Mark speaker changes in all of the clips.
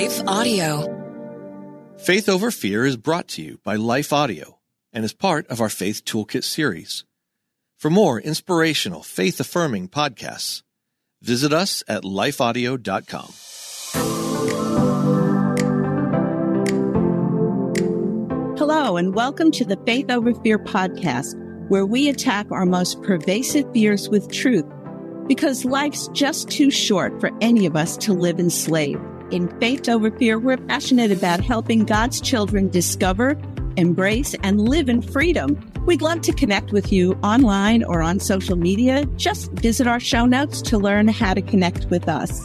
Speaker 1: Life Audio.
Speaker 2: Faith Over Fear is brought to you by Life Audio and is part of our Faith Toolkit series. For more inspirational, faith affirming podcasts, visit us at lifeaudio.com.
Speaker 3: Hello, and welcome to the Faith Over Fear podcast, where we attack our most pervasive fears with truth because life's just too short for any of us to live enslaved. In Faith Over Fear, we're passionate about helping God's children discover, embrace, and live in freedom. We'd love to connect with you online or on social media. Just visit our show notes to learn how to connect with us.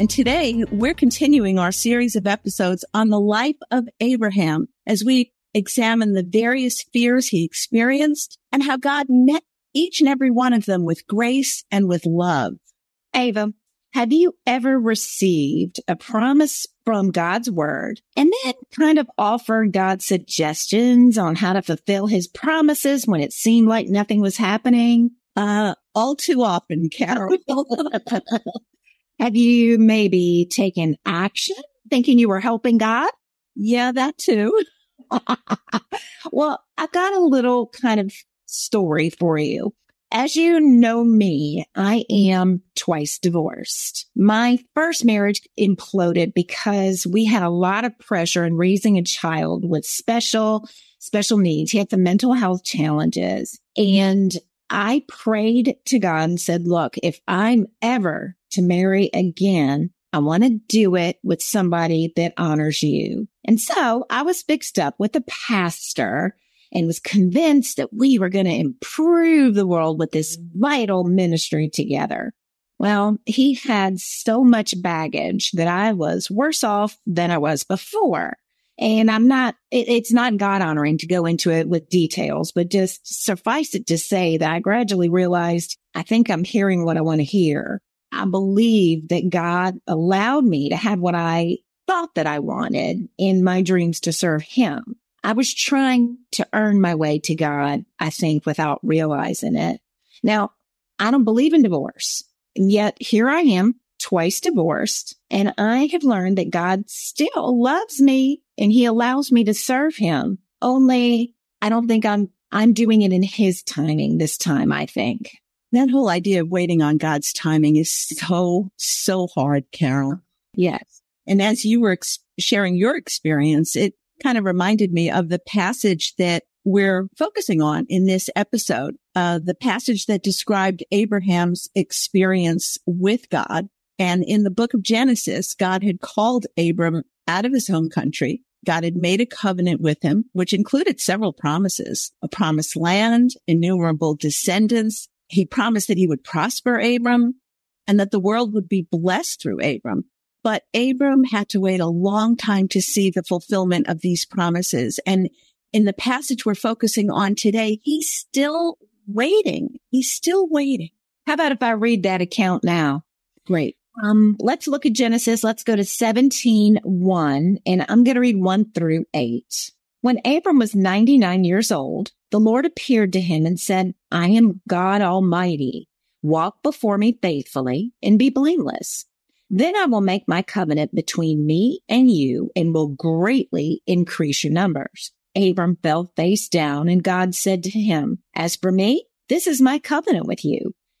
Speaker 3: And today we're continuing our series of episodes on the life of Abraham as we examine the various fears he experienced and how God met each and every one of them with grace and with love. Ava, have you ever received a promise from God's word and then kind of offered God suggestions on how to fulfill his promises when it seemed like nothing was happening? Uh, all too often, Carol. have you maybe taken action thinking you were helping God? Yeah, that too. well, I've got a little kind of story for you. As you know me, I am twice divorced. My first marriage imploded because we had a lot of pressure in raising a child with special, special needs. He had some mental health challenges. And I prayed to God and said, look, if I'm ever to marry again, I want to do it with somebody that honors you. And so I was fixed up with a pastor and was convinced that we were going to improve the world with this mm-hmm. vital ministry together. Well, he had so much baggage that I was worse off than I was before. And I'm not, it, it's not God honoring to go into it with details, but just suffice it to say that I gradually realized I think I'm hearing what I want to hear. I believe that God allowed me to have what I thought that I wanted in my dreams to serve him. I was trying to earn my way to God, I think, without realizing it. Now, I don't believe in divorce. And yet here I am, twice divorced, and I have learned that God still loves me and he allows me to serve him. Only I don't think I'm, I'm doing it in his timing this time, I think.
Speaker 4: That whole idea of waiting on God's timing is so, so hard, Carol.
Speaker 3: Yes.
Speaker 4: And as you were ex- sharing your experience, it kind of reminded me of the passage that we're focusing on in this episode, uh, the passage that described Abraham's experience with God. And in the book of Genesis, God had called Abram out of his home country. God had made a covenant with him, which included several promises, a promised land, innumerable descendants. He promised that he would prosper Abram and that the world would be blessed through Abram. But Abram had to wait a long time to see the fulfillment of these promises. And in the passage we're focusing on today, he's still waiting. He's still waiting.
Speaker 3: How about if I read that account now?
Speaker 4: Great.
Speaker 3: Um, let's look at Genesis. Let's go to 17, 1, and I'm going to read 1 through 8. When Abram was 99 years old, the Lord appeared to him and said, I am God Almighty. Walk before me faithfully and be blameless. Then I will make my covenant between me and you and will greatly increase your numbers. Abram fell face down and God said to him, as for me, this is my covenant with you.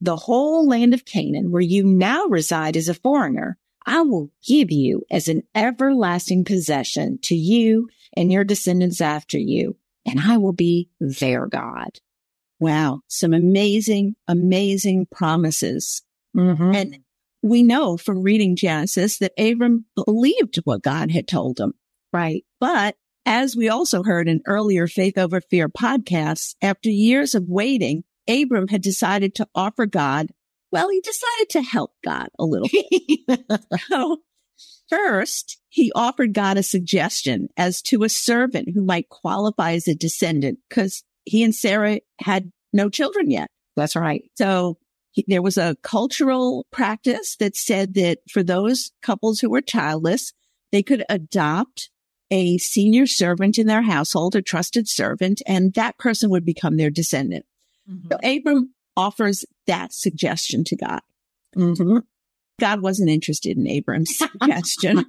Speaker 3: the whole land of Canaan where you now reside as a foreigner, I will give you as an everlasting possession to you and your descendants after you, and I will be their God.
Speaker 4: Wow. Some amazing, amazing promises.
Speaker 3: Mm-hmm.
Speaker 4: And we know from reading Genesis that Abram believed what God had told him.
Speaker 3: Right.
Speaker 4: But as we also heard in earlier Faith Over Fear podcasts, after years of waiting, Abram had decided to offer God, well, he decided to help God a little. so first, he offered God a suggestion as to a servant who might qualify as a descendant because he and Sarah had no children yet.
Speaker 3: That's right.
Speaker 4: So he, there was a cultural practice that said that for those couples who were childless, they could adopt a senior servant in their household, a trusted servant, and that person would become their descendant. Mm-hmm. So Abram offers that suggestion to God.
Speaker 3: Mm-hmm.
Speaker 4: God wasn't interested in Abram's suggestion.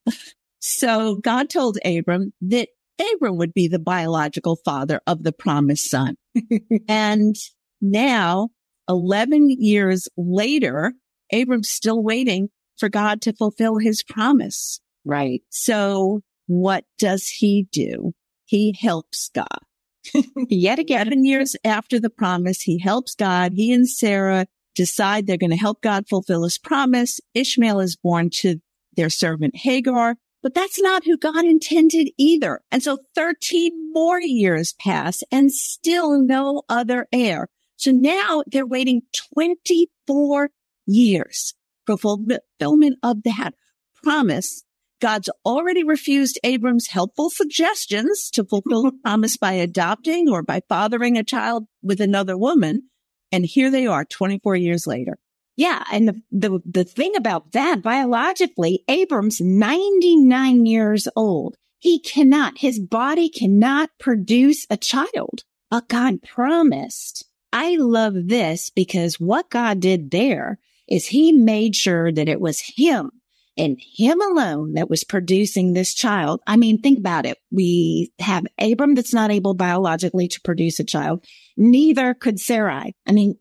Speaker 4: so God told Abram that Abram would be the biological father of the promised son. and now, 11 years later, Abram's still waiting for God to fulfill his promise.
Speaker 3: Right.
Speaker 4: So what does he do? He helps God.
Speaker 3: Yet again,
Speaker 4: seven years after the promise, he helps God. He and Sarah decide they're going to help God fulfill his promise. Ishmael is born to their servant Hagar, but that's not who God intended either. And so 13 more years pass and still no other heir. So now they're waiting 24 years for fulfillment of that promise God's already refused Abram's helpful suggestions to fulfill the promise by adopting or by fathering a child with another woman. And here they are 24 years later.
Speaker 3: Yeah. And the, the, the thing about that biologically, Abram's 99 years old. He cannot, his body cannot produce a child, but God promised. I love this because what God did there is he made sure that it was him and him alone that was producing this child. I mean, think about it. We have Abram that's not able biologically to produce a child. Neither could Sarai. I mean,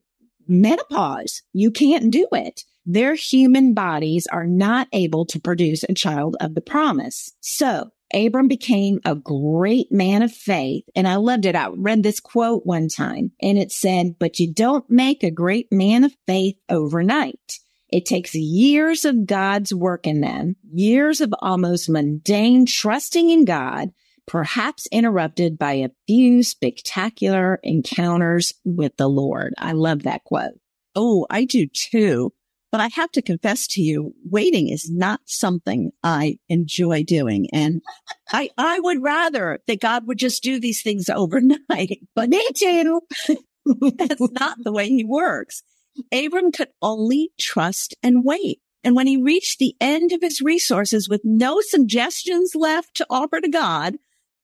Speaker 3: menopause, you can't do it. Their human bodies are not able to produce a child of the promise. So Abram became a great man of faith. And I loved it. I read this quote one time and it said, but you don't make a great man of faith overnight. It takes years of God's work in them, years of almost mundane trusting in God, perhaps interrupted by a few spectacular encounters with the Lord. I love that quote.
Speaker 4: Oh, I do too. But I have to confess to you, waiting is not something I enjoy doing. And I, I would rather that God would just do these things overnight, but me too. That's not the way he works. Abram could only trust and wait. And when he reached the end of his resources with no suggestions left to offer to God,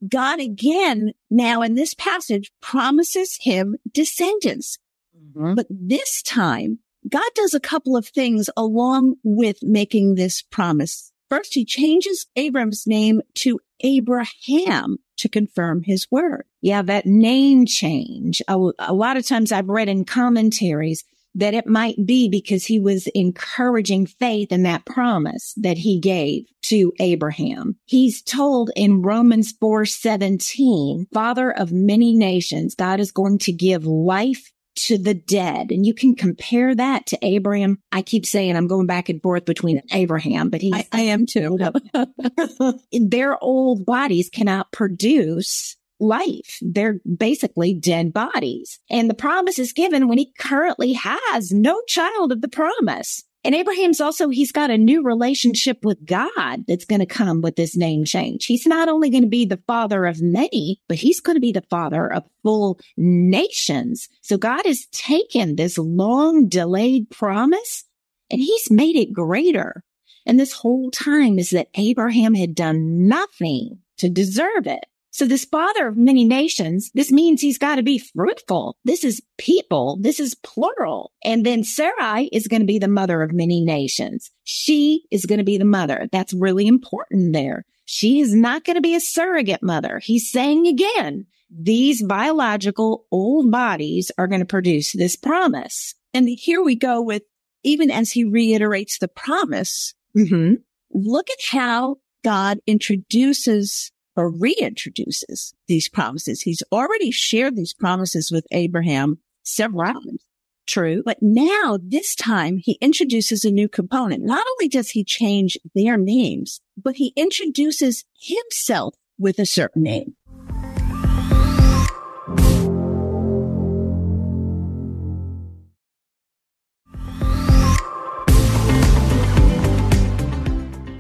Speaker 4: God again, now in this passage, promises him descendants. Mm-hmm. But this time, God does a couple of things along with making this promise. First, he changes Abram's name to Abraham to confirm his word.
Speaker 3: Yeah, that name change. A, a lot of times I've read in commentaries that it might be because he was encouraging faith in that promise that he gave to Abraham. He's told in Romans 4 17, father of many nations, God is going to give life to the dead. And you can compare that to Abraham. I keep saying I'm going back and forth between Abraham, but he
Speaker 4: I, I am too.
Speaker 3: their old bodies cannot produce life. They're basically dead bodies. And the promise is given when he currently has no child of the promise. And Abraham's also, he's got a new relationship with God that's going to come with this name change. He's not only going to be the father of many, but he's going to be the father of full nations. So God has taken this long delayed promise and he's made it greater. And this whole time is that Abraham had done nothing to deserve it. So this father of many nations, this means he's got to be fruitful. This is people. This is plural. And then Sarai is going to be the mother of many nations. She is going to be the mother. That's really important there. She is not going to be a surrogate mother. He's saying again, these biological old bodies are going to produce this promise.
Speaker 4: And here we go with, even as he reiterates the promise, mm-hmm. look at how God introduces or reintroduces these promises. He's already shared these promises with Abraham several times.
Speaker 3: True.
Speaker 4: But now this time he introduces a new component. Not only does he change their names, but he introduces himself with a certain name.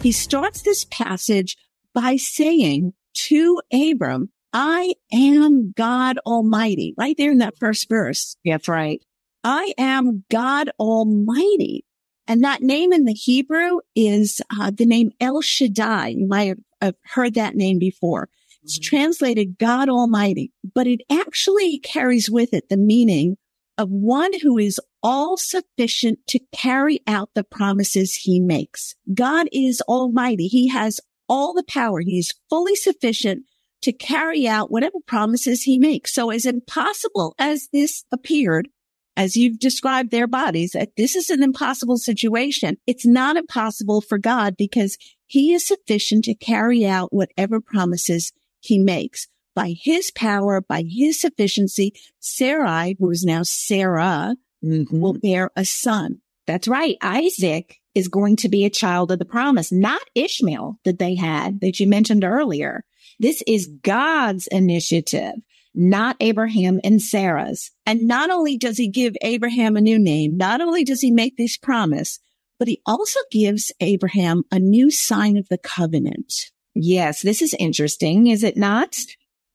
Speaker 4: He starts this passage by saying to Abram, I am God Almighty, right there in that first verse.
Speaker 3: That's right.
Speaker 4: I am God Almighty. And that name in the Hebrew is uh, the name El Shaddai. You might have heard that name before. It's mm-hmm. translated God Almighty, but it actually carries with it the meaning of one who is all sufficient to carry out the promises he makes. God is almighty. He has all the power. He is fully sufficient to carry out whatever promises he makes. So as impossible as this appeared, as you've described their bodies, that this is an impossible situation. It's not impossible for God because he is sufficient to carry out whatever promises he makes by his power, by his sufficiency. Sarai, who is now Sarah, mm-hmm. will bear a son.
Speaker 3: That's right. Isaac is going to be a child of the promise, not Ishmael that they had that you mentioned earlier. This is God's initiative, not Abraham and Sarah's.
Speaker 4: And not only does he give Abraham a new name, not only does he make this promise, but he also gives Abraham a new sign of the covenant.
Speaker 3: Yes, this is interesting, is it not?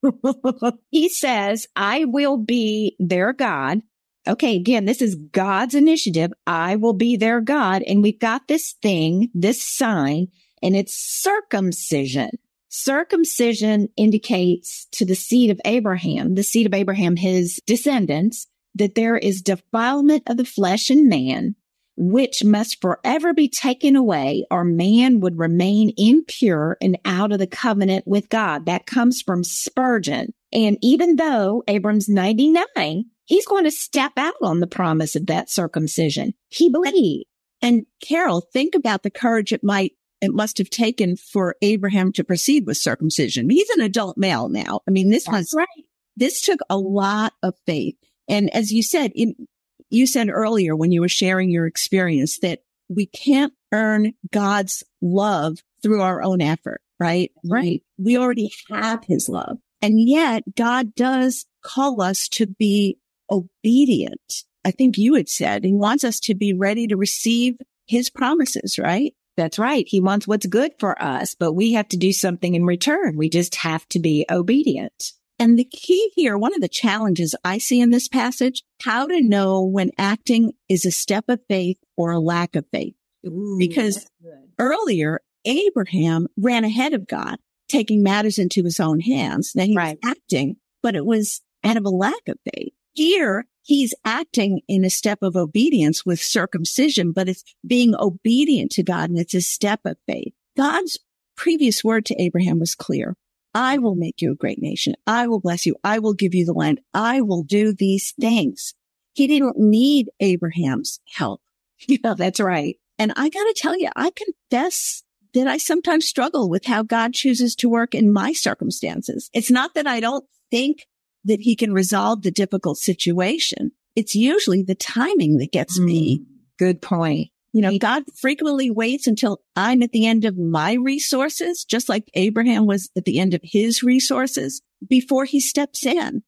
Speaker 3: he says, I will be their God okay, again, this is God's initiative. I will be their God. And we've got this thing, this sign, and it's circumcision. Circumcision indicates to the seed of Abraham, the seed of Abraham, his descendants, that there is defilement of the flesh in man, which must forever be taken away, or man would remain impure and out of the covenant with God. That comes from Spurgeon. And even though Abram's 99, he's going to step out on the promise of that circumcision. He believed.
Speaker 4: And Carol, think about the courage it might, it must have taken for Abraham to proceed with circumcision. He's an adult male now. I mean, this
Speaker 3: was, right.
Speaker 4: this took a lot of faith. And as you said, in, you said earlier when you were sharing your experience that we can't earn God's love through our own effort, right?
Speaker 3: Right.
Speaker 4: We already have his love. And yet God does call us to be obedient. I think you had said he wants us to be ready to receive his promises, right?
Speaker 3: That's right. He wants what's good for us, but we have to do something in return. We just have to be obedient.
Speaker 4: And the key here, one of the challenges I see in this passage, how to know when acting is a step of faith or a lack of faith.
Speaker 3: Ooh,
Speaker 4: because earlier, Abraham ran ahead of God, taking matters into his own hands. Now he right. was acting, but it was out of a lack of faith. Here, he's acting in a step of obedience with circumcision, but it's being obedient to God and it's a step of faith. God's previous word to Abraham was clear. I will make you a great nation. I will bless you. I will give you the land. I will do these things. He didn't need Abraham's help.
Speaker 3: Yeah, that's right.
Speaker 4: And I got to tell you, I confess that I sometimes struggle with how God chooses to work in my circumstances. It's not that I don't think that he can resolve the difficult situation. It's usually the timing that gets mm, me.
Speaker 3: Good point.
Speaker 4: You know, God frequently waits until I'm at the end of my resources, just like Abraham was at the end of his resources before he steps in.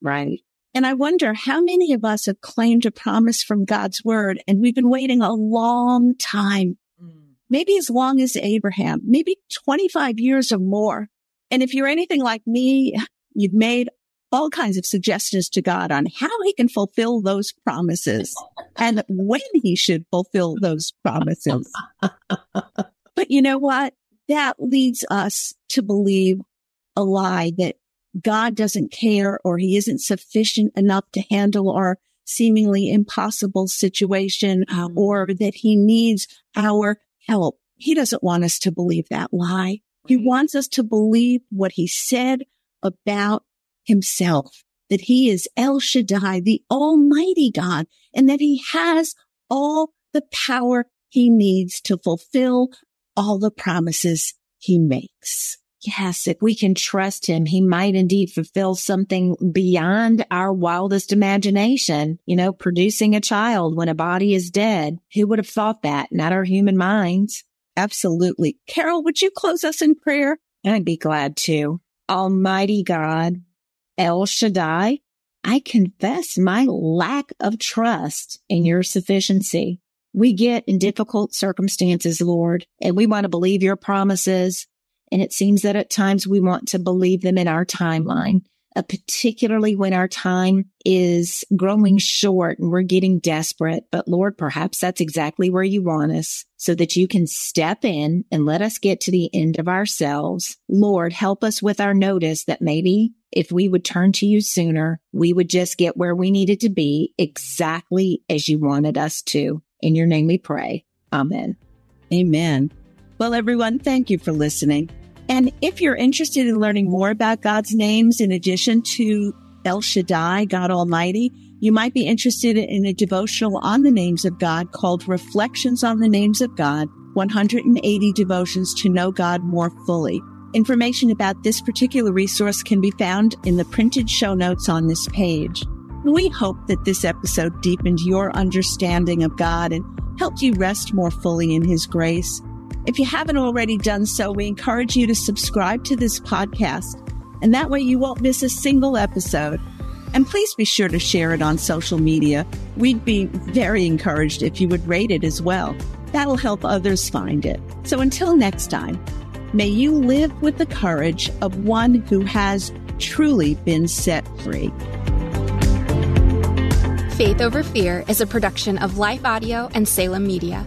Speaker 3: Right.
Speaker 4: And I wonder how many of us have claimed a promise from God's word and we've been waiting a long time, maybe as long as Abraham, maybe 25 years or more. And if you're anything like me, you've made all kinds of suggestions to God on how he can fulfill those promises and when he should fulfill those promises. but you know what? That leads us to believe a lie that God doesn't care or he isn't sufficient enough to handle our seemingly impossible situation mm-hmm. or that he needs our help. He doesn't want us to believe that lie. He wants us to believe what he said about himself, that he is El Shaddai, the almighty God, and that he has all the power he needs to fulfill all the promises he makes.
Speaker 3: Yes, if we can trust him, he might indeed fulfill something beyond our wildest imagination. You know, producing a child when a body is dead. Who would have thought that? Not our human minds.
Speaker 4: Absolutely. Carol, would you close us in prayer?
Speaker 3: I'd be glad to. Almighty God, El Shaddai, I confess my lack of trust in your sufficiency. We get in difficult circumstances, Lord, and we want to believe your promises. And it seems that at times we want to believe them in our timeline, uh, particularly when our time is growing short and we're getting desperate. But Lord, perhaps that's exactly where you want us so that you can step in and let us get to the end of ourselves. Lord, help us with our notice that maybe if we would turn to you sooner, we would just get where we needed to be exactly as you wanted us to. In your name we pray. Amen.
Speaker 4: Amen. Well, everyone, thank you for listening. And if you're interested in learning more about God's names in addition to El Shaddai, God Almighty, you might be interested in a devotional on the names of God called Reflections on the Names of God 180 Devotions to Know God More Fully. Information about this particular resource can be found in the printed show notes on this page. We hope that this episode deepened your understanding of God and helped you rest more fully in His grace. If you haven't already done so, we encourage you to subscribe to this podcast, and that way you won't miss a single episode. And please be sure to share it on social media. We'd be very encouraged if you would rate it as well. That'll help others find it. So until next time, may you live with the courage of one who has truly been set free.
Speaker 1: Faith Over Fear is a production of Life Audio and Salem Media.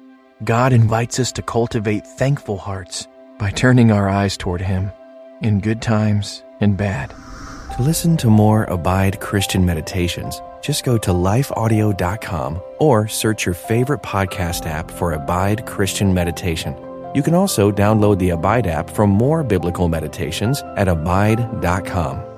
Speaker 5: God invites us to cultivate thankful hearts by turning our eyes toward Him in good times and bad.
Speaker 6: To listen to more Abide Christian meditations, just go to lifeaudio.com or search your favorite podcast app for Abide Christian Meditation. You can also download the Abide app for more biblical meditations at abide.com.